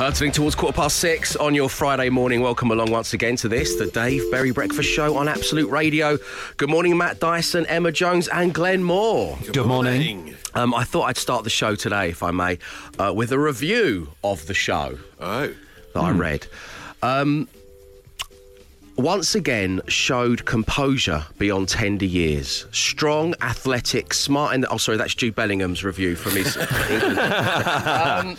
Hurtling towards quarter past six on your Friday morning. Welcome along once again to this, the Dave Berry Breakfast Show on Absolute Radio. Good morning, Matt Dyson, Emma Jones, and Glenn Moore. Good morning. Um, I thought I'd start the show today, if I may, uh, with a review of the show Oh. that I read. Um, once again, showed composure beyond tender years. Strong, athletic, smart. And oh, sorry, that's Jude Bellingham's review from his. Um,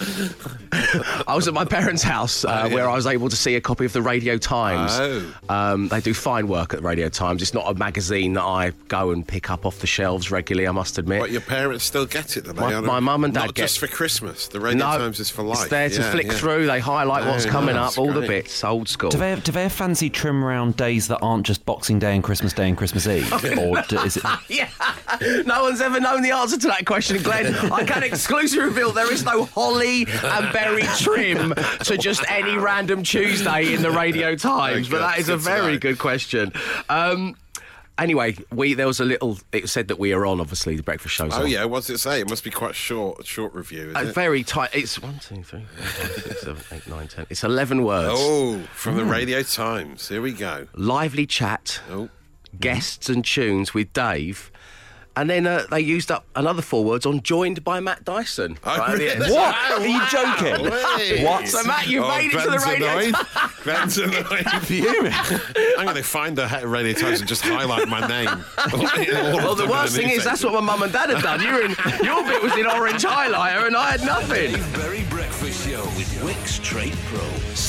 I was at my parents' house uh, yeah. where I was able to see a copy of the Radio Times. Oh. Um, they do fine work at the Radio Times. It's not a magazine that I go and pick up off the shelves regularly. I must admit. But your parents still get it, do they? My- my mum and dad Not get- just for Christmas. The Radio no, Times is for life. it's there to Yeah, flick yeah. through. They highlight what's Oh, coming nice, up, all the bits, old school. Do they, do they have fancy trim around days that aren't just Boxing Day and Christmas Day and Christmas Eve? or do, is it. Yeah, no one's ever known the answer to that question, Glenn. I can exclusively reveal there is no holly and berry trim to just any random Tuesday in the Radio Times, but that is a very know. good question. Um, anyway, we there was a little. It said that we are on, obviously, the breakfast show's Oh on. yeah, what's it say? It must be quite short, a short review. Is A it? very tight. It's one, two, three, four, five, six, seven, eight, nine, ten. It's eleven words. Oh, from the Radio Times. Here we go. Lively chat. Oh, guests and tunes with Dave. And then uh, they used up another four words on joined by Matt Dyson. Oh, right at the end. really? What? Wow, Are you joking? Hey. What? So, Matt, you made it to the radio. annoyed. Glenn's annoyed. Fuming. I'm going to find the he- Radio Times and just highlight my name. Well, the worst thing is that's what my mum and dad had done. You were in, your bit was in orange highlighter, and I had nothing. Dave Berry Breakfast Show with Wickes Trade Pro.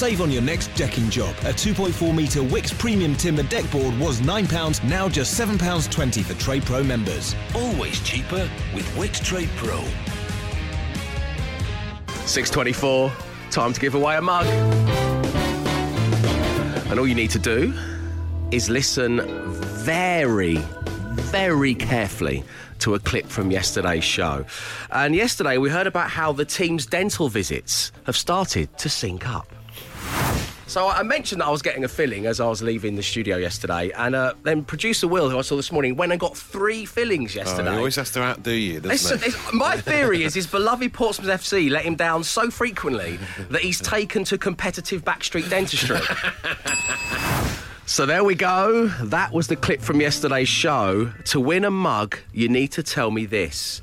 Save on your next decking job. A 2.4 metre Wickes Premium Timber deck board was £9, now just £7.20 for Trade Pro members. Always cheaper with Wickes Trade Pro. Six twenty-four. Time to give away a mug. And all you need to do is listen very, very carefully to a clip from yesterday's show. And yesterday we heard about how the team's dental visits have started to sync up. So I mentioned that I was getting a filling as I was leaving the studio yesterday, and uh, then producer Will, who I saw this morning, went and got three fillings Oh, yesterday. he always has to outdo you, doesn't It's- it's- my theory is his beloved Portsmouth FC let him down so frequently that he's taken to competitive backstreet dentistry. so there we go. That was the clip from yesterday's show. To win a mug, you need to tell me this.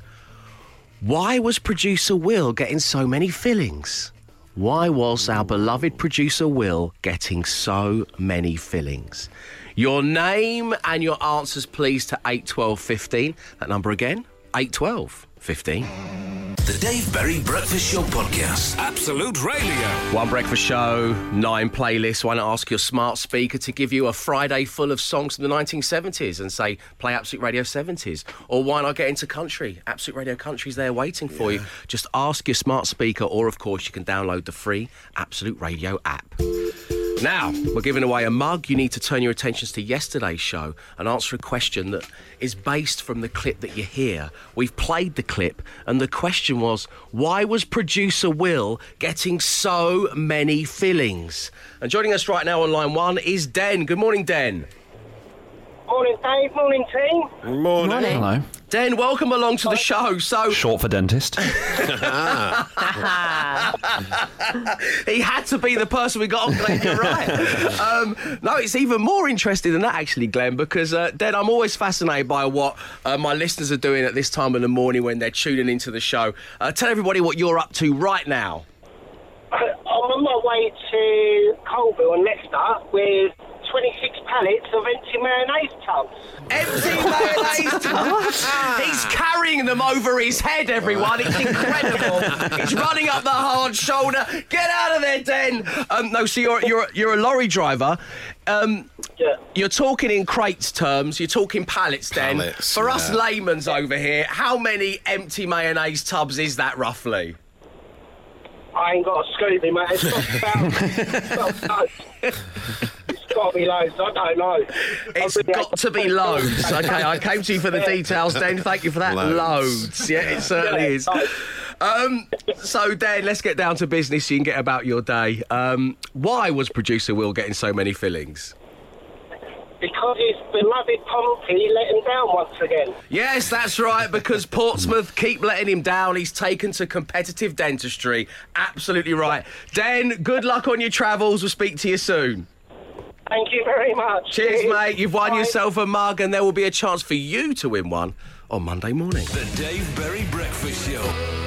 Why was producer Will getting so many fillings? Why was our beloved producer Will getting so many fillings? Your name and your answers, please, to 81215. That number again, 81215. The Dave Berry Breakfast Show podcast. Absolute Radio. One breakfast show, nine playlists. Why not ask your smart speaker to give you a Friday full of songs from the 1970s and say, play Absolute Radio 70s? Or why not get into country? Absolute Radio Country's there waiting for you. Just ask your smart speaker, or of course, you can download the free Absolute Radio app. Now, we're giving away a mug. You need to turn your attentions to yesterday's show and answer a question that is based from the clip that you hear. We've played the clip, and the question was why was producer Will getting so many fillings? And joining us right now on line one is Den. Good morning, Den. Morning, Dave. Morning, team. Morning. Hello. Den, welcome along to the show. So, Short for dentist. he had to be the person we got on, Glenn. You're right. Um, no, it's even more interesting than that, actually, Glenn, because uh, then I'm always fascinated by what uh, my listeners are doing at this time of the morning when they're tuning into the show. Uh, tell everybody what you're up to right now. I'm on my way to Coalville and Leicester with 26 pallets of empty mayonnaise tubs. Empty mayonnaise tubs. He's carrying them over his head, everyone. It's incredible. He's running up the hard shoulder. Get out of there, Den. Um, no, so you're you're you're a lorry driver. Um, Yeah. You're talking in crates terms. You're talking pallets, then. Pallets, For us yeah. layman's over here, how many empty mayonnaise tubs is that roughly? I ain't got a Scooby, mate. It's got about, about It's got to be loads. I don't know. It's I really got to be loads. Okay, I came to you for the details, Dan. Thank you for that. Loads. Loads. Yeah, it certainly Yeah, is. Um, so, Dan, let's get down to business so you can get about your day. Um, why was producer Will getting so many fillings? because his beloved Pompey let him down once again. Yes, that's right, because Portsmouth keep letting him down. He's taken to competitive dentistry. Absolutely right. Dan, good luck on your travels. We'll speak to you soon. Thank you very much. Cheers, mate. You've won Bye. yourself a mug, and there will be a chance for you to win one on Monday morning. The Dave Berry Breakfast Show.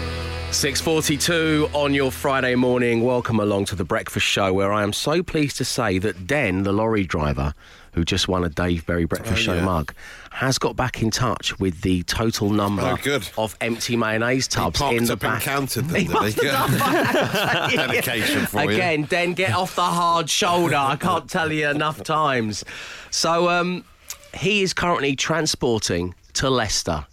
6.42 on your Friday morning. Welcome along to the breakfast show where I am so pleased to say that Den, the lorry driver, who just won a Dave Berry Breakfast Oh, Show yeah. mug, has got back in touch with the total number Oh, of empty mayonnaise tubs Parked in the up and back. counted them, He must he? have done. Dedication for you. Again, Den, get off the hard shoulder. I can't tell you enough times. So, um, he is currently transporting to Leicester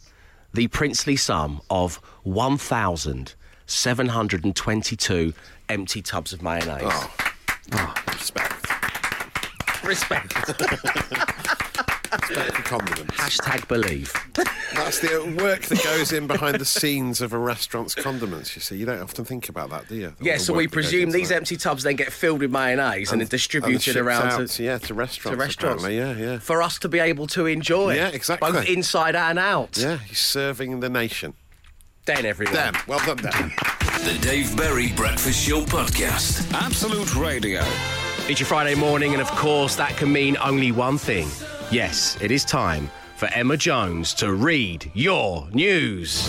the princely sum of 1,722 empty tubs of mayonnaise. Oh. oh respect. Respect. Respect for condiments. Hashtag believe. That's the work that goes in behind the scenes of a restaurant's condiments. You see, you don't often think about that, do you? Yeah, so we presume these that. empty tubs then get filled with mayonnaise and, then distributed shipped around out, to, yeah to restaurants. to restaurants. apparently, Yeah, yeah. For us to be able to enjoy. Yeah, exactly. Both inside and out. Yeah, he's serving the nation. Den everyone. Dan, well done, Dan. The Dave Berry Breakfast Show podcast. Absolute Radio. It's your Friday morning, and of course, that can mean only one thing. Yes, it is time for Emma Jones to read your news.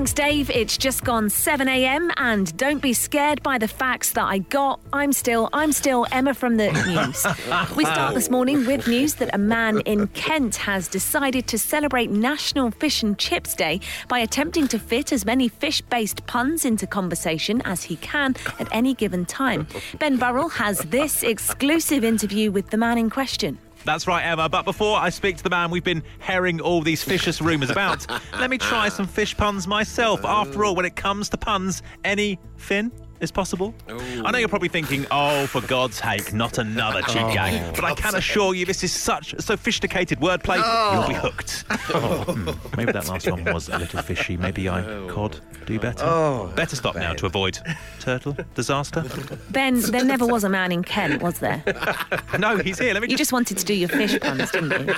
Thanks, Dave. It's just gone 7 a.m. and don't be scared by the facts that I got. I'm still, I'm still Emma from the news. we start this morning with news that a man in Kent has decided to celebrate National Fish and Chips Day by attempting to fit as many fish-based puns into conversation as he can at any given time. Ben Burrell has this exclusive interview with the man in question. That's right, Emma. But before I speak to the man we've been herring all these vicious rumours about, let me try some fish puns myself. After all, when it comes to puns, any fin is possible. I know you're probably thinking, oh, for God's sake, not another cheap gang. But I can assure you, this is such sophisticated wordplay, you'll be hooked. Oh, hmm, maybe that last one was a little fishy. Maybe I could do better. better stop now to avoid turtle disaster. Ben, there never was a man in Kent, was there? No, he's here. Let me You just. just wanted to do your fish puns, didn't you?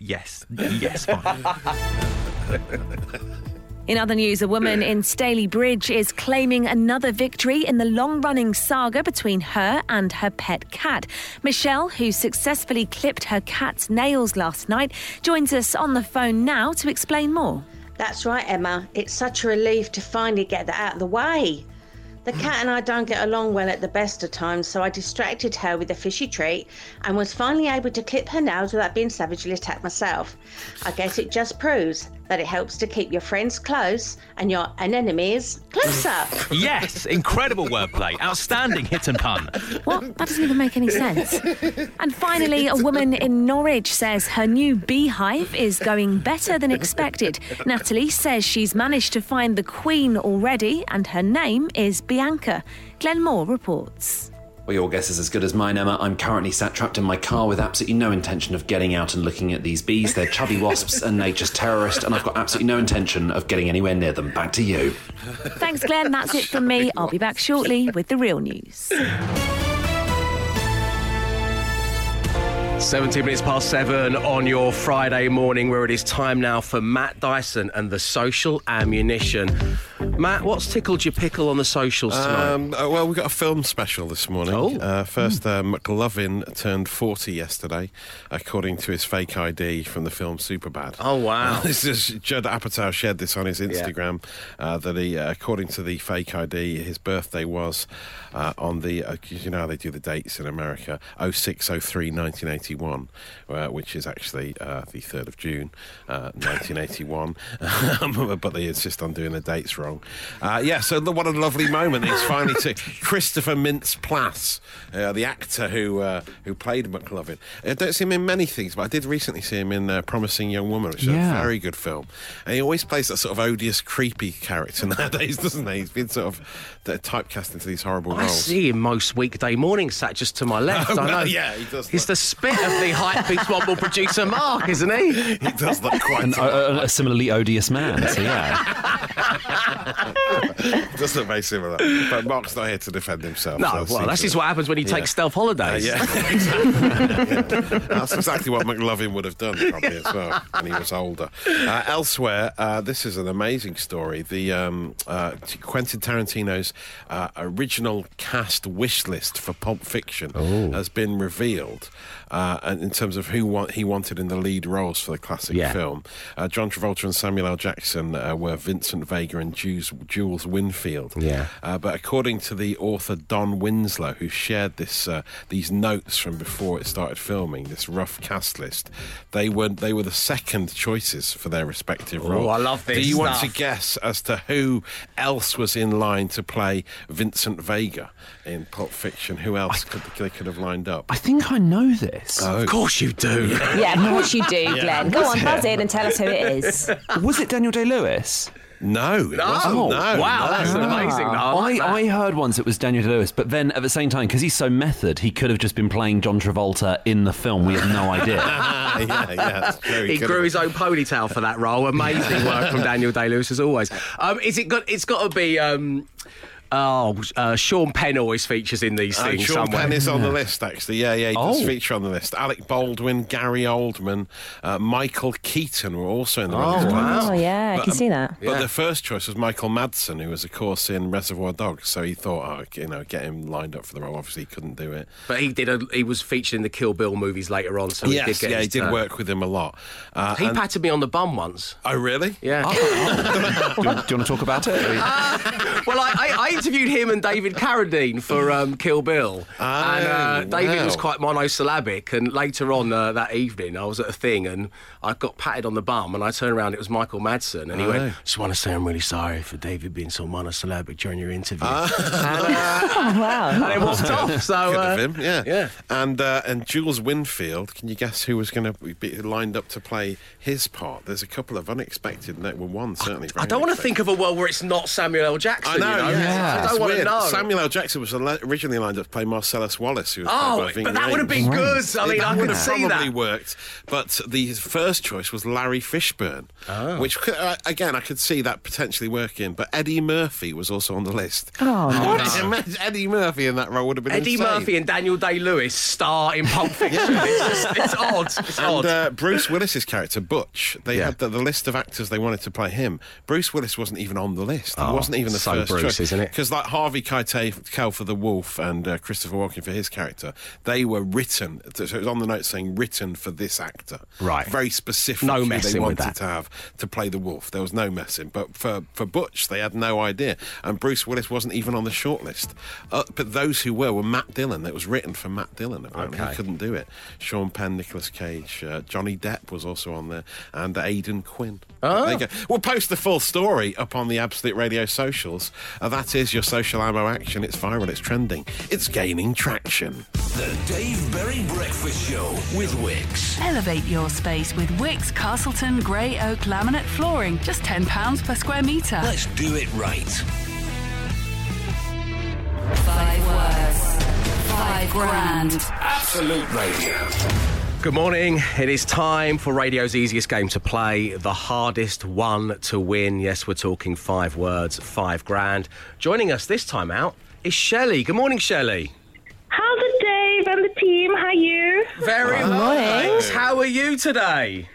Yes, yes, fine. In other news, a woman in Stalybridge is claiming another victory in the long running saga between her and her pet cat. Michelle, who successfully clipped her cat's nails last night, joins us on the phone now to explain more. That's right, Emma. It's such a relief to finally get that out of the way. The cat and I don't get along well at the best of times, so I distracted her with a fishy treat and was finally able to clip her nails without being savagely attacked myself. I guess it just proves that it helps to keep your friends close and your enemies closer. Yes, incredible wordplay. Outstanding hit and pun. What? That doesn't even make any sense. And finally, a woman in Norwich says her new beehive is going better than expected. Natalie says she's managed to find the queen already, and her name is Bianca. Glenn Moore reports. Well, your guess is as good as mine, Emma. I'm currently sat trapped in my car with absolutely no intention of getting out and looking at these bees. They're chubby wasps and nature's terrorist, and I've got absolutely no intention of getting anywhere near them. Back to you. Thanks, Glenn. That's it from me. I'll be back shortly with the real news. 17 minutes past seven on your Friday morning, where it is time now for Matt Dyson and the social ammunition. Matt, what's tickled your pickle on the socials tonight? Um, uh, well, we got a film special this morning. Oh. Uh, first, uh, McLovin turned 40 yesterday, according to his fake ID from the film Superbad. Oh, wow. this is Judd Apatow shared this on his Instagram uh, that he, uh, according to the fake ID, his birthday was uh, on the, uh, you know how they do the dates in America, 0603 1981, uh, which is actually uh, the 3rd of June uh, 1981. Um, but they insist on doing the dates wrong. Uh, yeah, so the, what a lovely moment. It's finally to Christopher Mintz Plasse, uh, the actor who uh, who played McLovin. I don't see him in many things, but I did recently see him in uh, Promising Young Woman, which is Yeah. a very good film. And he always plays that sort of odious, creepy character nowadays, doesn't he? He's been sort of uh, typecast into these horrible I roles. see him most weekday mornings sat just to my left. Oh, I know. yeah, he does He's look- the spit of the hype beast wobble producer Mark, isn't he? He does look quite. An, a, a- a similarly odious man, so yeah. Does look very similar. But Mark's not here to defend himself. No, so well, that's just what happens when you Yeah. take stealth holidays. Yeah, exactly. Yeah. That's exactly what McLovin would have done, probably, as well, when he was older. Uh, elsewhere, uh, this is an amazing story. The um, uh, Quentin Tarantino's uh, original cast wish list for Pulp Fiction has been revealed uh, and in terms of who want, he wanted in the lead roles for the classic Yeah. film. Uh, John Travolta and Samuel L. Jackson uh, were Vincent Vega and Jules, Jules Winnfield. Yeah. Uh, but according to the author Don Winslow, who shared this uh, these notes from before it started filming, this rough cast list, they were they were the second choices for their respective Oh, roles. I love this Do you want to guess as to who else was in line to play Vincent Vega in Pulp Fiction? Who else could they could have lined up? I think I know this. Of course you do. Yeah, of course you do, Glenn. Go on, buzz in and tell us who it is. Was it Daniel Day Lewis? No, it wasn't. Oh, no, wow, no. that's amazing. though. I, I, that. I heard once it was Daniel Day Lewis, but then at the same time, because he's so method, he could have just been playing John Travolta in the film. We have no idea. Ah, yeah, yeah, very He good. grew his own ponytail for that role. Amazing work from Daniel Day Lewis as always. Um, is it got? It's got to be. Um, oh, uh, Sean Penn always features in these Uh, things Sean somewhere. Penn is on the list, actually. Yeah, yeah, he does Oh. feature on the list. Alec Baldwin, Gary Oldman, uh, Michael Keaton were also in the Oh, running. wow. Oh, yeah, I can um, see that. But Yeah. the first choice was Michael Madsen, who was, of course, in Reservoir Dogs. So he thought, oh, you know, get him lined up for the role. Obviously, he couldn't do it. But he did. A, he was featured in the Kill Bill movies later on, so he did yes, get yeah, his he did turn. work with him a lot. Uh, He and- patted me on the bum once. oh, really? Yeah. do, you, do you want to talk about it? well, I, I, I interviewed him and David Carradine for um, Kill Bill, and uh, David was quite monosyllabic. And later on uh, that evening, I was at a thing and I got patted on the bum, and I turned around, it was Michael Madsen, and he Oh. went, "Just want to say I'm really sorry for David being so monosyllabic during your interview." Ah. and, uh, Oh, wow. and then walked off. So Good uh, of him, yeah. yeah. And uh, and Jules Winnfield, can you guess who was going to be lined up to play his part? There's a couple of unexpected. No, well, one certainly. I don't want to think of a world where it's not Samuel L. Jackson. I know, you know? yeah. I don't want to know. Samuel L. Jackson was originally lined up to play Marcellus Wallace, who was Oh, by Ving but that would have been good. I mean, that I would could have see probably that. worked. But the first choice was Larry Fishburne, Oh. which uh, again I could see that potentially working. But Eddie Murphy was also on the list. Oh, What? Imagine Eddie Murphy in that role would have been Eddie insane. Murphy and Daniel Day Lewis star in Pulp Fiction. it's, just, it's odd. It's odd. And uh, Bruce Willis's character Butch, they Yeah. had the, the list of actors they wanted to play him. Bruce Willis wasn't even on the list. He Oh, wasn't even the so first Bruce, choice, isn't it? Because like Harvey Keitel for the Wolf and uh, Christopher Walken for his character, they were written. So it was on the note saying written for this actor. Right. Very specific. No who they messing with wanted that. to have to play the Wolf. There was no messing. But for for Butch, they had no idea, and Bruce Willis wasn't even on the shortlist. Uh, but those who were were Matt Dillon. It was written for Matt Dillon. Apparently, Okay. he couldn't do it. Sean Penn, Nicolas Cage, uh, Johnny Depp was also on there, and Aidan Quinn. Oh. There you go. We'll post the full story up on the Absolute Radio socials. Uh, that is your social ammo action. It's viral. It's trending. It's gaining traction. The Dave Berry Breakfast Show with Wickes. Elevate your space with Wickes Castleton Grey Oak Laminate Flooring. Just £10 per square metre. Let's do it right. Five words. Five grand. Absolute Radio. Good morning. It is time for radio's easiest game to play, the hardest one to win. Yes, we're talking five words, five grand. Joining us this time out is Shelley. Good morning, Shelley. How's it, Dave and the team? How you? Very well. Thanks. How are you today?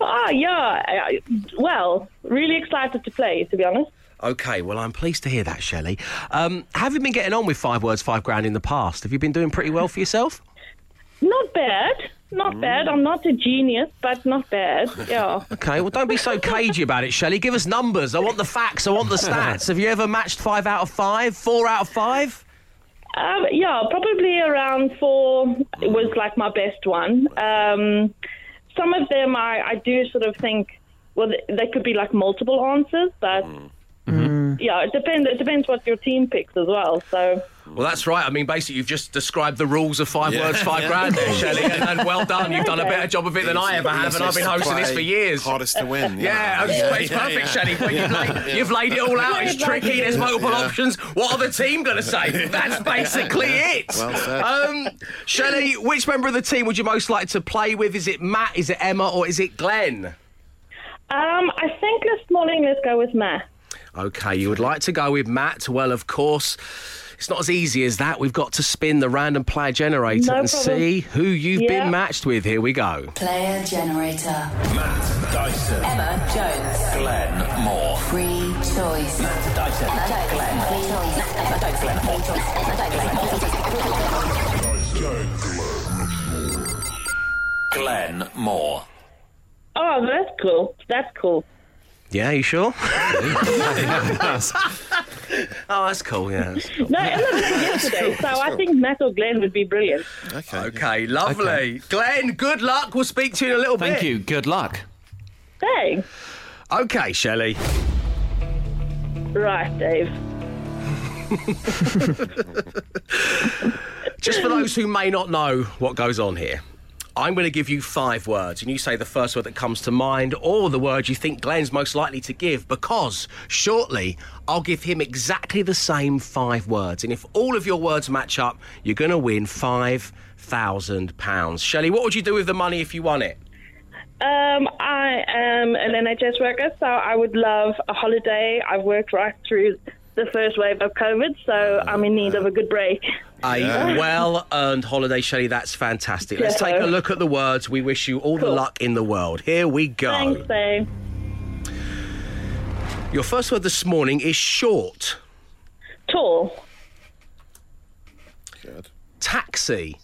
Ah, yeah. I- Well, really excited to play, to be honest. Okay, well, I'm pleased to hear that, Shelley. Um, have you been getting on with five words, five grand in the past? Have you been doing pretty well for yourself? Not bad. Not bad. I'm not a genius, but not bad. Yeah. Okay, well, don't be so cagey about it, Shelley. Give us numbers. I want the facts. I want the stats. Have you ever matched five out of five? Four out of five? Um, yeah, probably around four was like my best one. Um, some of them I, I do sort of think, well, th- they could be like multiple answers, but yeah, it depends. It depends what your team picks as well. So Well, that's right. I mean, basically, you've just described the rules of five Yeah. words, five Yeah. grand there, Shelley, and, and well done. You've done a better job of it than I ever have, and I've been hosting this for years. Hardest to win. Yeah, it's, it's perfect, Shelley. But you've, laid, you've laid it all out. It's tricky. There's multiple options. What are the team going to say? That's basically it. Well said. Um, Shelley, which member of the team would you most like to play with? Is it Matt? Is it Emma? Or is it Glenn? um, I think this morning let's go with Matt. Okay, you would like to go with Matt. Well, of course, it's not as easy as that. We've got to spin the random player generator No and problem. see who you've Yeah. been matched with. Here we go. Player generator. Matt Dyson. Emma Jones. Glenn Moore. Free choice. Matt Dyson. Emma Jones. Glenn Free choice. Emma Jones. Glenn Moore. Choice. Emma Jones. Glenn Moore. Oh, that's cool. That's cool. Yeah, you sure? oh, that's cool. Yeah. That's cool. No, Emma did it yesterday, so I think Matt or Glenn would be brilliant. Okay. Okay, lovely. Okay. Glenn, good luck. We'll speak to you in a little bit. Thank you. Good luck. Thanks. Okay, Shelley. Right, Dave. Just for those who may not know what goes on here, I'm going to give you five words, and you say the first word that comes to mind or the word you think Glenn's most likely to give, because shortly I'll give him exactly the same five words. And if all of your words match up, you're going to win £5,000. Shelley, what would you do with the money if you won it? Um, I am an NHS worker, so I would love a holiday. I've worked right through the first wave of COVID, so I'm in need of a good break. A well earned holiday, Shelley. That's fantastic. Let's Yeah. take a look at the words. We wish you all the luck in the world. Here we go. Thanks, Dave. Your first word this morning is short. Tall. Good. Taxi.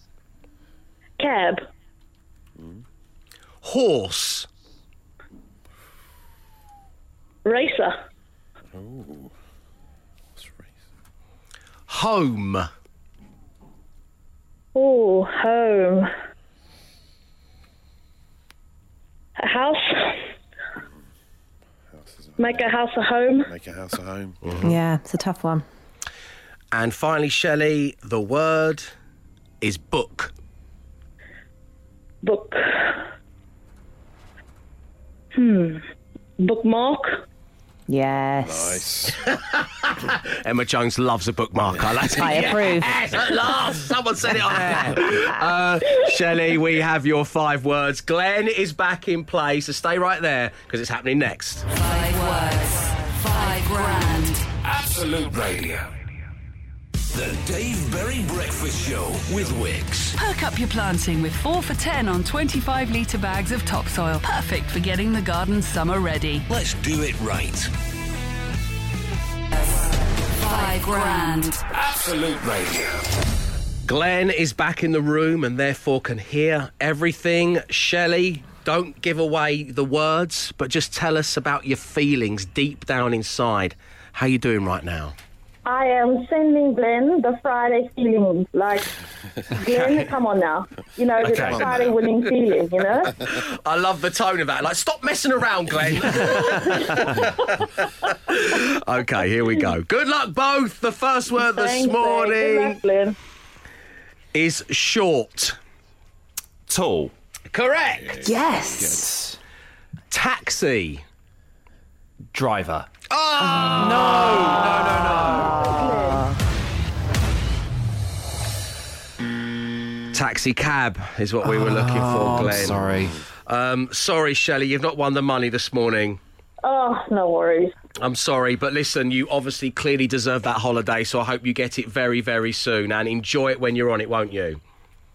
Cab. Hmm. Horse. Racer. Oh. What's race? Home. Oh, home. A house. Make a house a home. Make a house a home. Yeah, it's a tough one. And finally, Shelley, the word is book. Book. Hmm. Bookmark. Yes. Nice. Emma Jones loves a bookmark. I like I approve. Yes, at last, someone said it on air. Uh, Shelley, we have your five words. Glenn is back in play, so stay right there because it's happening next. Five words. Five grand. Absolute Radio. The Dave Berry Breakfast Show with Wickes. Perk up your planting with 4 for 10 on 25 litre bags of topsoil. Perfect for getting the garden summer ready. Let's do it right. Five grand. Absolute Radio. Glenn is back in the room and therefore can hear everything. Shelley, don't give away the words, but just tell us about your feelings deep down inside. How you doing right now? I am sending Glenn the Friday feeling. Like, Glenn, come on now. You know, the Okay. Friday winning feeling, you know? I love the tone of that. Like, stop messing around, Glenn. okay, here we go. Good luck, both. The first word this Thanks, babe. Good morning luck, Glenn. is short. Tall. Correct. Yes. Taxi. Driver. Taxi cab is what we were looking Oh, for, I'm Glenn. sorry. Um, sorry, Shelley, you've not won the money this morning. Oh, no worries. I'm sorry, but listen, you obviously clearly deserve that holiday, so I hope you get it very, very soon and enjoy it when you're on it, won't you?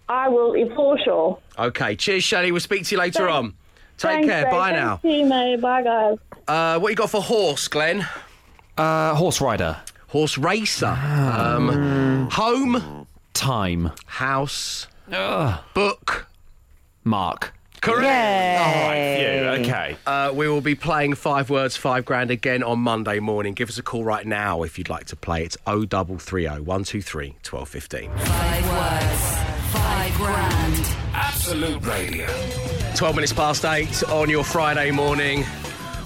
I will, for sure. Okay, cheers, Shelley. We'll speak to you later Thanks. on. Take Thanks, care. babe. Bye Thanks, now. See you, mate. Bye, guys. Uh, what you got for horse, Glenn? Uh, horse rider. Horse racer. Um, home. Time. House. Ugh. Book. Mark. Correct. Yay. Okay. Uh, we will be playing five words, five grand again on Monday morning. Give us a call right now if you'd like to play. It's 0330 123 1215. Five words. Five grand. Absolute Radio. 12 minutes past eight on your Friday morning.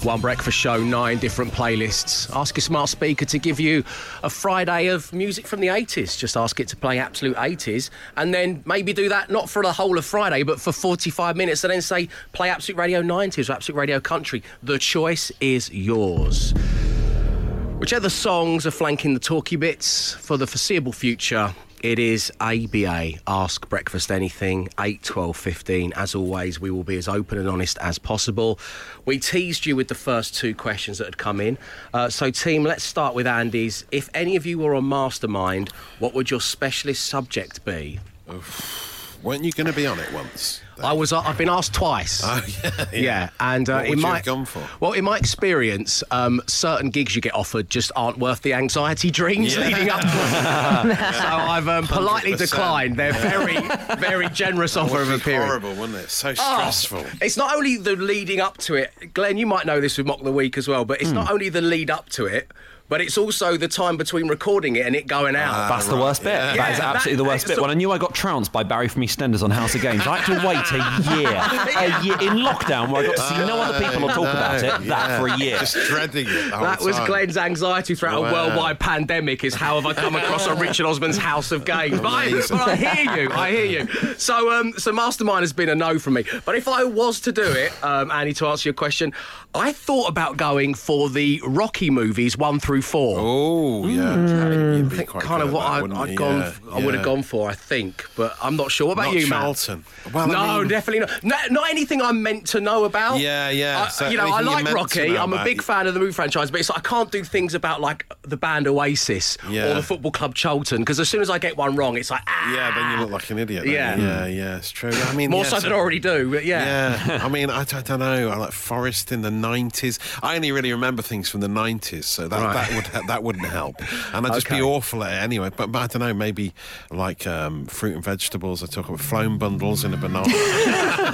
One breakfast show, nine different playlists. Ask your smart speaker to give you a Friday of music from the 80s. Just ask it to play absolute 80s and then maybe do that not for the whole of Friday, but for 45 minutes and then say play Absolute Radio 90s or Absolute Radio Country. The choice is yours. Whichever songs are flanking the talky bits for the foreseeable future, It is ABA, Ask Breakfast Anything, 8, 12, 15. As always, we will be as open and honest as possible. We teased you with the first two questions that had come in. Uh, so, team, let's start with Andy's. If any of you were on Mastermind, what would your specialist subject be? Weren't you going to be on it once? I was. uh, I've been asked twice. Oh, yeah. Yeah, and uh, in my have gone for? well, in my experience, um, certain gigs you get offered just aren't worth the anxiety dreams Yeah. leading up to so I've um, politely 100%. declined. They're very, very generous offer of a Would be period. horrible, wouldn't it? So Oh, stressful. it's not only the leading up to it, Glenn. You might know this with Mock the Week as well, but it's Hmm. not only the lead up to it, but it's also the time between recording it and it going out. Ah, That's the worst bit. Yeah. That is Yeah, absolutely that- the worst bit. so- When I knew I got trounced by Barry from EastEnders on House of Games, I had to wait a year, a year in lockdown where I got to see no other people or talk about it. That for a year. Just dreading it. the whole That was time. Glenn's anxiety throughout Wow. a worldwide pandemic. Is how have I come across a Richard Osman's House of Games? But I, but I hear you. I hear you. So, um, so Mastermind has been a no from me. But if I was to do it, um, Annie, to answer your question, I thought about going for the Rocky movies one through four. Oh, yeah. okay. You'd kind of what that, I'd, I'd you? gone. Yeah, I would have gone for, I think, but I'm not sure. What about Not you, Matt? Charlton. Well, I no, mean- definitely not. No, not anything I'm meant to know about. Yeah, yeah. I- So you know, I like Rocky. know I'm a big fan of the movie franchise, but it's like I can't do things about like the band Oasis Yeah. or the football club Charlton because as soon as I get one wrong, it's like ah. Yeah, then you look like an idiot. Yeah. you? yeah, yeah, it's true. I mean, More yeah, so than I already do, but yeah. Yeah, I mean, I, I don't know. I like Forest in the nineties. I only really remember things from the nineties, so that Right. that would that wouldn't help. And I'd just Okay. be awful at it anyway. But, but I don't know. Maybe like um, fruit and vegetables. I talk about flown bundles in a banana.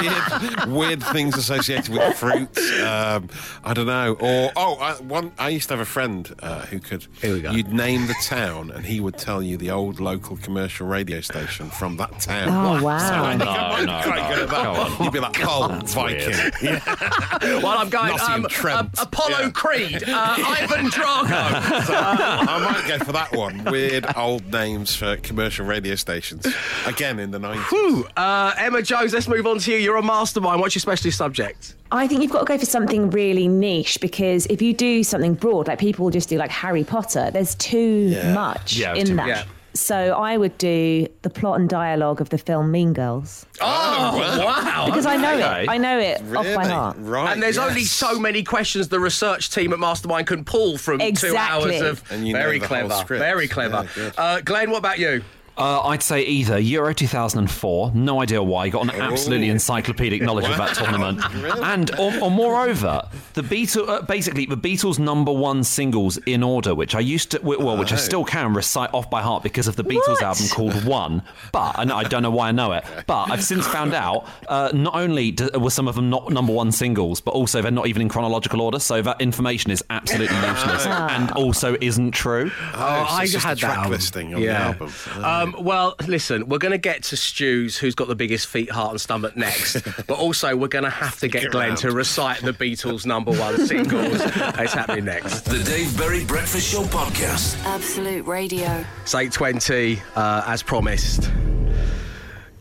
weird, weird things associated with fruit. Um, I don't know. Or oh, I, one. I used to have a friend uh, who could. Here we go. You'd name the town, and he would tell you the old local commercial radio station from that town. Oh, wow. So I think No, I'm no, quite no. good at that. You'd be like, Hull, Viking. Yeah. While I'm going, Nottingham um, Trent. uh, Apollo Yeah. Creed, uh, Ivan Drago. So I might go for that one. Weird old names for commercial radio stations. Again in the 90s. Whew. Uh, Emma Jones, let's move on to you. You're a mastermind. What's your specialist subject? I think you've got to go for something really niche because if you do something broad, like people will just do like Harry Potter, there's too Yeah. much Yeah, in too that. much. Yeah. So I would do the plot and dialogue of the film Mean Girls Oh, wow. because I know it. I know it off by heart. Right. And there's yes. only so many questions the research team at Mastermind can pull from two Exactly. hours of. And you know very the whole clever. script. Very clever. Yeah, good. uh, Glenn, what about you? Uh, I'd say either Euro 2004, no idea why, got an absolutely encyclopedic knowledge of that tournament, Really? and or, or moreover, the Beatles, uh, basically the Beatles' number one singles in order, which I used to, well, which I Oh. still can recite off by heart because of the Beatles What? album called One. But and I don't know why I know it, but I've since found out uh, not only do, were some of them not number one singles, but also they're not even in chronological order, so that information is absolutely useless and also isn't true. Oh, so I just had a that track album. listing on yeah. the album. Um, well, listen, we're going to get to Stu's, who's got the biggest feet, heart, and stomach next. but also, we're going to have to get Get Glenn round. to recite the Beatles' number one singles. it's happening next. The Dave Berry Breakfast Show podcast. Absolute Radio. It's 8.20, uh, as promised.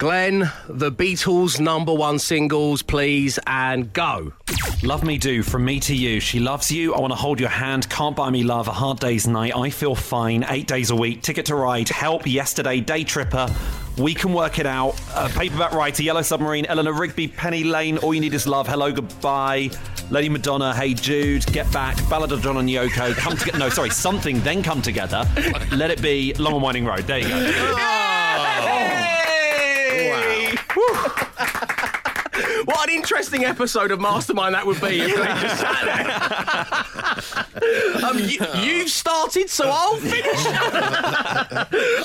Glenn, the Beatles' number one singles, please, and go. Love me do from me to you. She loves you. I want to hold your hand. Can't buy me love. A hard day's night. I feel fine. Eight days a week. Ticket to ride. Help. Yesterday. Day tripper. We can work it out. Uh, paperback writer. Yellow submarine. Eleanor Rigby. Penny Lane. All you need is love. Hello. Goodbye. Lady Madonna. Hey Jude. Get back. Ballad of John and Yoko. Come together. No, sorry. Something. Then come together. Let it be. Long and winding road. There you go. Hey! what an interesting episode of Mastermind that would be if Glenn just sat there. um, you, you've started, so I'll finish.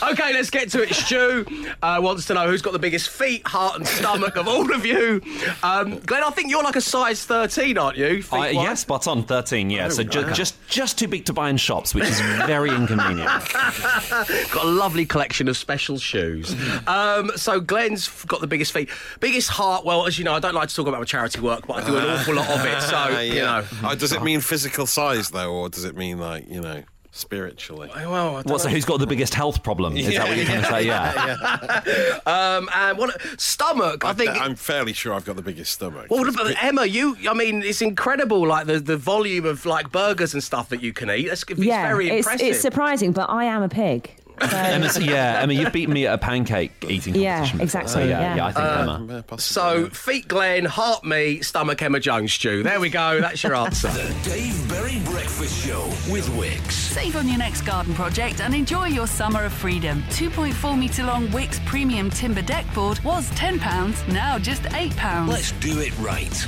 okay, let's get to it. Stu uh, wants to know who's got the biggest feet, heart, and stomach of all of you. Um, Glenn, I think you're like a size 13, aren't you? Feet-wise? yes, spot on. 13, yeah. so ju- just just too big to buy in shops, which is very inconvenient. got a lovely collection of special shoes. Um, so Glenn's got the biggest feet, biggest heart. Well, as you know, I don't like to talk about my charity work, but I do an awful lot of it. So Ah, you know, Oh, does it mean physical size though, or does it mean like you know spiritually? well, I What, so who's got the biggest health problem? Is that what you're trying to say? Yeah. um, and what stomach? I think. I'm fairly sure I've got the biggest stomach. well, but Emma, you, I mean, it's incredible, like the, the volume of like burgers and stuff that you can eat. That's, it's yeah, very it's, impressive. it's surprising, but I am a pig. So- Emma's, yeah, Emma, you've beaten me at a pancake eating Yeah, competition. before, exactly, So yeah, yeah. yeah, I think Uh, Emma. So, feet Glenn, heart me, stomach Emma Jones, Stu. There we go. That's your answer. The Dave Berry Breakfast Show with Wickes. Save on your next garden project and enjoy your summer of freedom. 2.4 metre long Wickes Premium Timber Deck Board was £10, now just £8. Let's do it right.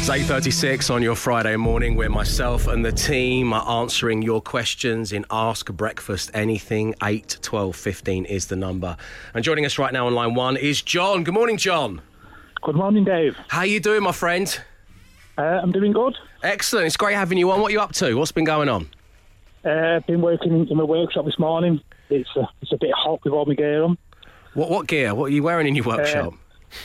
It's 8.36 on your Friday morning where myself and the team are answering your questions in Ask Breakfast Anything. 8 12 15 is the number. And joining us right now on line one is John. Good morning, John. Good morning, Dave. How you doing, my friend? Uh, I'm doing good. Excellent. It's great having you on. What are you up to? What's been going on? Uh, I've been working in my workshop this morning. It's uh, it's a bit hot with all my gear on. What what gear? What are you wearing in your workshop? Uh,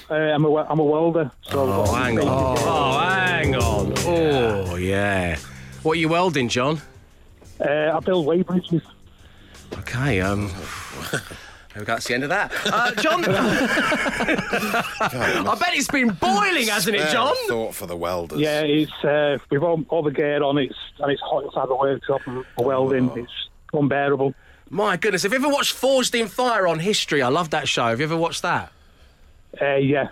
I'm a wel- I'm a welder. So I've Oh, got hang on. Oh, hang on. Oh, yeah. What are you welding, John? Uh, I build weight bridges. Okay, um. There we go, That's the end of that. Uh, John, I bet it's been boiling, hasn't it, John? Thought for the welders. Yeah, it's uh, with all, all the gear on. It's and it's hot inside the workshop and for welding. It's unbearable. My goodness, have you ever watched Forged in Fire on History? I love that show. Have you ever watched that? Uh, yeah.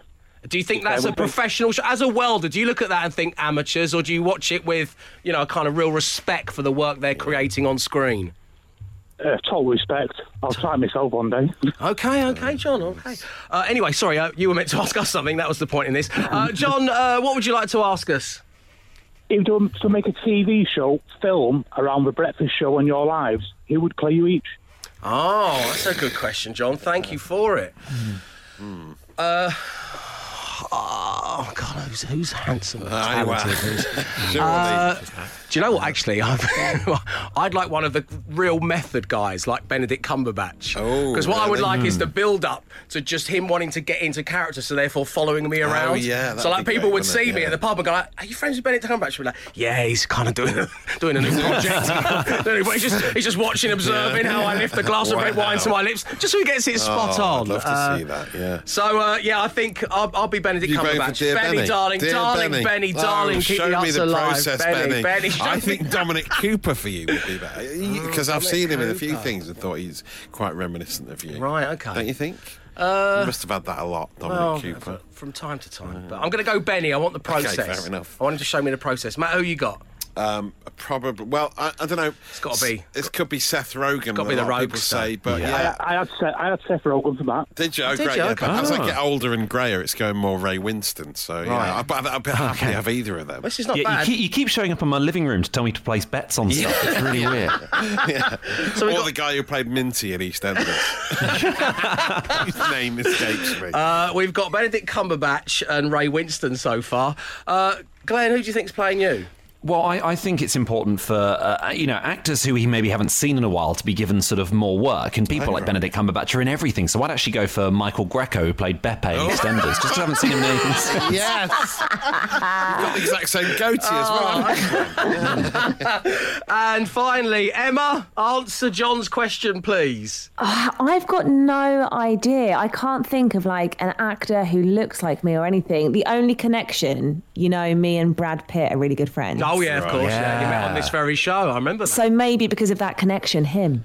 Do you think that's a professional show? As a welder, do you look at that and think amateurs, or do you watch it with, you know, a kind of real respect for the work they're creating on screen? Uh, total respect. I'll try it myself one day. Okay, okay, John. Okay. Uh, anyway, sorry, uh, you were meant to ask us something. That was the point in this. Uh, John, uh, what would you like to ask us? If you were to make a TV show, film around the breakfast show and your lives, who would play you each? Oh, that's a good question, John. Thank you for it. Uh, oh God, who's, who's handsome? and talented? Who's-. Uh, do you know what? Actually, I've, I'd like one of the real method guys, like Benedict Cumberbatch. Oh, because what I would really? like is the Hmm. build up to just him wanting to get into character, so therefore following me around. Oh, yeah, so like people great, would wouldn't it? see me Yeah. at the pub and go, like, "Are you friends with Benedict Cumberbatch?" We're like, "Yeah, he's kind of doing a, doing a new project." He's just he's just watching, observing how I lift the glass of red wine to my lips, just so he gets it spot Oh, on. I'd love to Uh, see that. Yeah. so uh, yeah, I think I'll, I'll be Benedict Cumberbatch. Dear Benny, Benny. darling, Dear darling, Benny. Benny, Oh, darling, keep show the me the alive, process, Benny, Benny. Benny. I think Dominic Cooper for you would be better. Because I've seen him in a few things and thought he's quite reminiscent of you. Right, okay. Don't you think? Uh, you must have had that a lot, Dominic well, Cooper. from time to time. But I'm going to go Benny. I want the process. Okay, fair enough. I want him to show me the process. Matt, who you got? Um, probably. Well, I, I don't know. It's gotta be. This could be Seth Rogen. gotta be a the lot of people say, but Yeah. yeah. I, I had Seth, I had Seth Rogen for that. Did you? Oh, Did great. you? Yeah, Okay. but as I Ah. get older and greyer, it's going more Ray Winstone. So yeah, Right. I, but I'd be happy to have either of them. This is not Yeah, you, bad. keep, you keep showing up in my living room to tell me to place bets on stuff. It's really weird. yeah. So or got- the guy who played Minty in EastEnders. His name escapes me. Uh, we've got Benedict Cumberbatch and Ray Winstone so far. Uh, Glenn, who do you think's playing you? Well, I, I think it's important for uh, you know actors who we maybe haven't seen in a while to be given sort of more work, and people like Benedict Cumberbatch are in everything. So I'd actually go for Michael Greco, who played Beppe in EastEnders. Just 'cause I haven't seen him in anything. since. yes. You've got the exact same goatee as well. And finally, Emma, answer John's question, please. Uh, I've got no idea. I can't think of like an actor who looks like me or anything. The only connection, you know, me and Brad Pitt are really good friends. Oh yeah, of course. Yeah. you met on this very show. I remember that. So maybe because of that connection, him.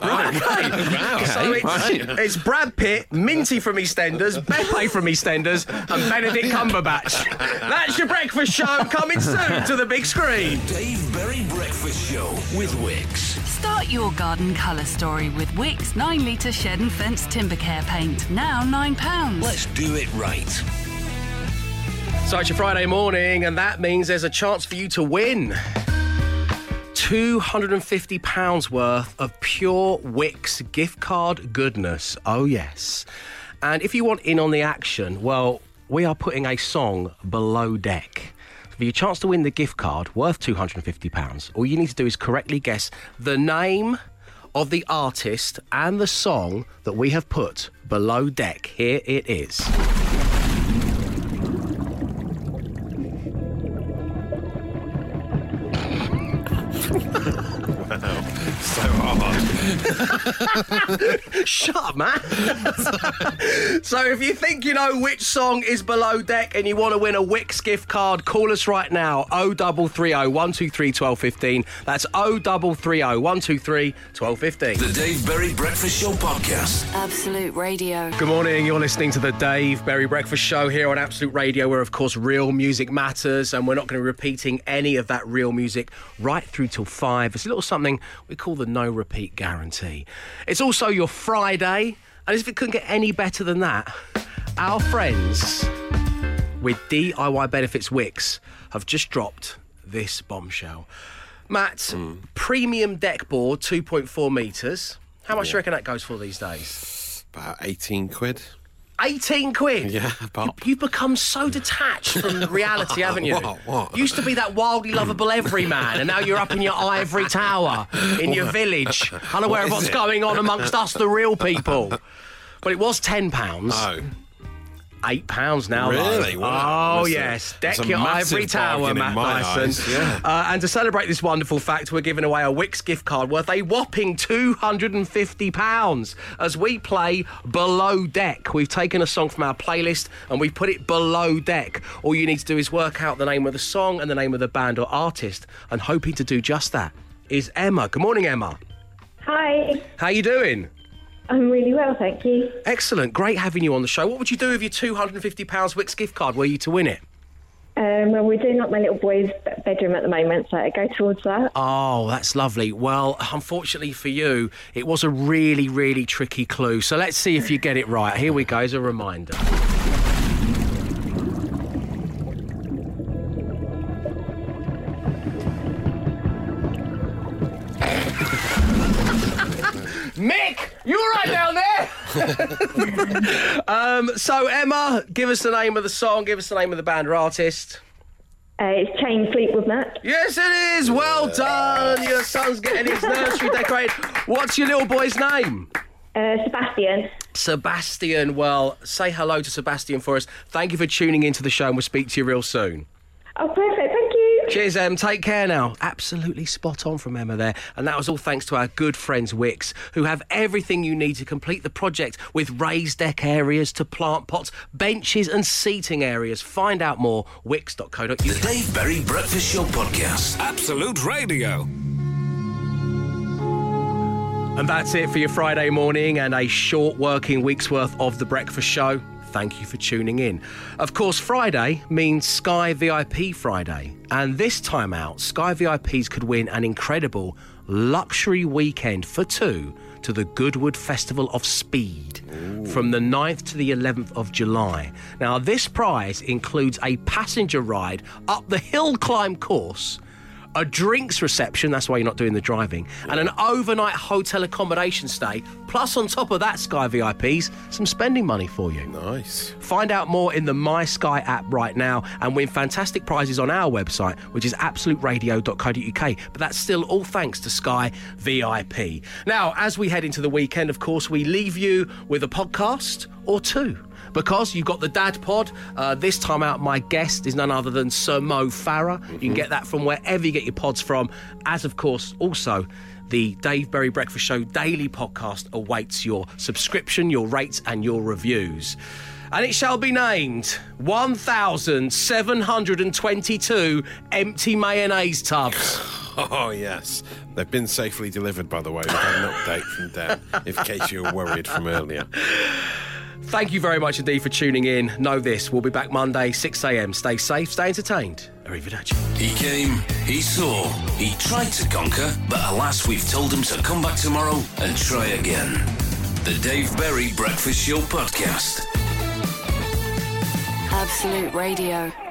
Right, okay. So it's, right. it's Brad Pitt, Minty from EastEnders, Beppe from EastEnders, and Benedict Cumberbatch. That's your breakfast show coming soon to the big screen. Dave Berry Breakfast Show with Wickes. Start your garden colour story with Wickes 9 litre shed and fence timber care paint. Now £9. Let's do it right. So it's your Friday morning, and that means there's a chance for you to win. £250 worth of pure Wickes gift card goodness. Oh, yes. And if you want in on the action, well, we are putting a song below deck. For your chance to win the gift card worth £250, all you need to do is correctly guess the name of the artist and the song that we have put below deck. Here it is. So. Shut up, man. so if you think you know which song is below deck and you want to win a Wickes gift card, call us right now. 0330 123 1215. That's 0330 123 1215. The Dave Berry Breakfast Show podcast. Absolute Radio. Good morning. You're listening to the Dave Berry Breakfast Show here on Absolute Radio, where, of course, real music matters, and we're not going to be repeating any of that real music right through till five. It's a little something we call the no repeat guarantee. It's also your Friday, and as if it couldn't get any better than that, our friends with DIY Benefits Wickes have just dropped this bombshell. Matt, hmm. premium deck board, 2.4 metres. How much do you reckon that goes for these days? About 18 quid. 18 quid. Yeah, pop. You, have become so detached from reality, haven't you? What, what? Used to be that wildly lovable everyman, and now you're up in your ivory tower in your village, unaware What of what's it? going on amongst us, the real people. But it was £10. Oh. Eight pounds now. Really? Wow. Oh That's a- yes, deck that's your ivory tower, Matt my Dyson. yeah. Uh, and to celebrate this wonderful fact, we're giving away a Wickes gift card worth a whopping two hundred and fifty pounds as we play Below Deck. We've taken a song from our playlist and we've put it below deck. All you need to do is work out the name of the song and the name of the band or artist. And hoping to do just that is Emma. Good morning, Emma. Hi, How you doing? I'm really well, thank you. Excellent. Great having you on the show. What would you do with your £250 Wickes gift card were you to win it? Um, well, we're doing up my little boy's bedroom at the moment, so I go towards that. Oh, that's lovely. Well, unfortunately for you, it was a really, really tricky clue. So let's see if you get it right. Here we go as a reminder. Mick, you all right down there? um, so, Emma, give us the name of the song, give us the name of the band or artist. Uh, it's Chain Sleep with Matt. Yes, it is. Well done. Your son's getting his nursery decorated. What's your little boy's name? Uh, Sebastian. Sebastian. Well, say hello to Sebastian for us. Thank you for tuning into the show, and we'll speak to you real soon. Oh, perfect, thank you. Cheers, Em. Take care now. Absolutely spot on from Emma there. And that was all thanks to our good friends Wickes, who have everything you need to complete the project with raised deck areas to plant pots, benches, and seating areas. Find out more, wickes.co.uk. The Dave Berry Breakfast Show podcast. Absolute Radio. And that's it for your Friday morning and a short working week's worth of The Breakfast Show. Thank you for tuning in. Of course, Friday means Sky VIP Friday. And this time out, Sky VIPs could win an incredible luxury weekend for two to the Goodwood Festival of Speed from the 9th to the 11th of July. Now, this prize includes a passenger ride up the hill climb course a drinks reception, that's why you're not doing the driving, and an overnight hotel accommodation stay. Plus, on top of that, Sky VIPs, some spending money for you. Nice. Find out more in the My Sky app right now and win fantastic prizes on our website, which is absoluteradio.co.uk. But that's still all thanks to Sky VIP. Now, as we head into the weekend, of course, we leave you with a podcast or two because you've got the Dad Pod. Uh, this time out, my guest is none other than Sir Mo Farah. You can get that from wherever you get your pods from, as of course also. The Dave Berry Breakfast Show daily podcast awaits your subscription, your rates, and your reviews. And it shall be named 1,722 empty mayonnaise tubs. Oh, yes. They've been safely delivered, by the way. We've had an update from Dan, in case you were worried from earlier. Thank you very much indeed for tuning in. Know this, we'll be back Monday, 6am. Stay safe, stay entertained. Arrivederci. He came, he saw, he tried to conquer, but alas, we've told him to come back tomorrow and try again. The Dave Berry Breakfast Show podcast. Absolute Radio.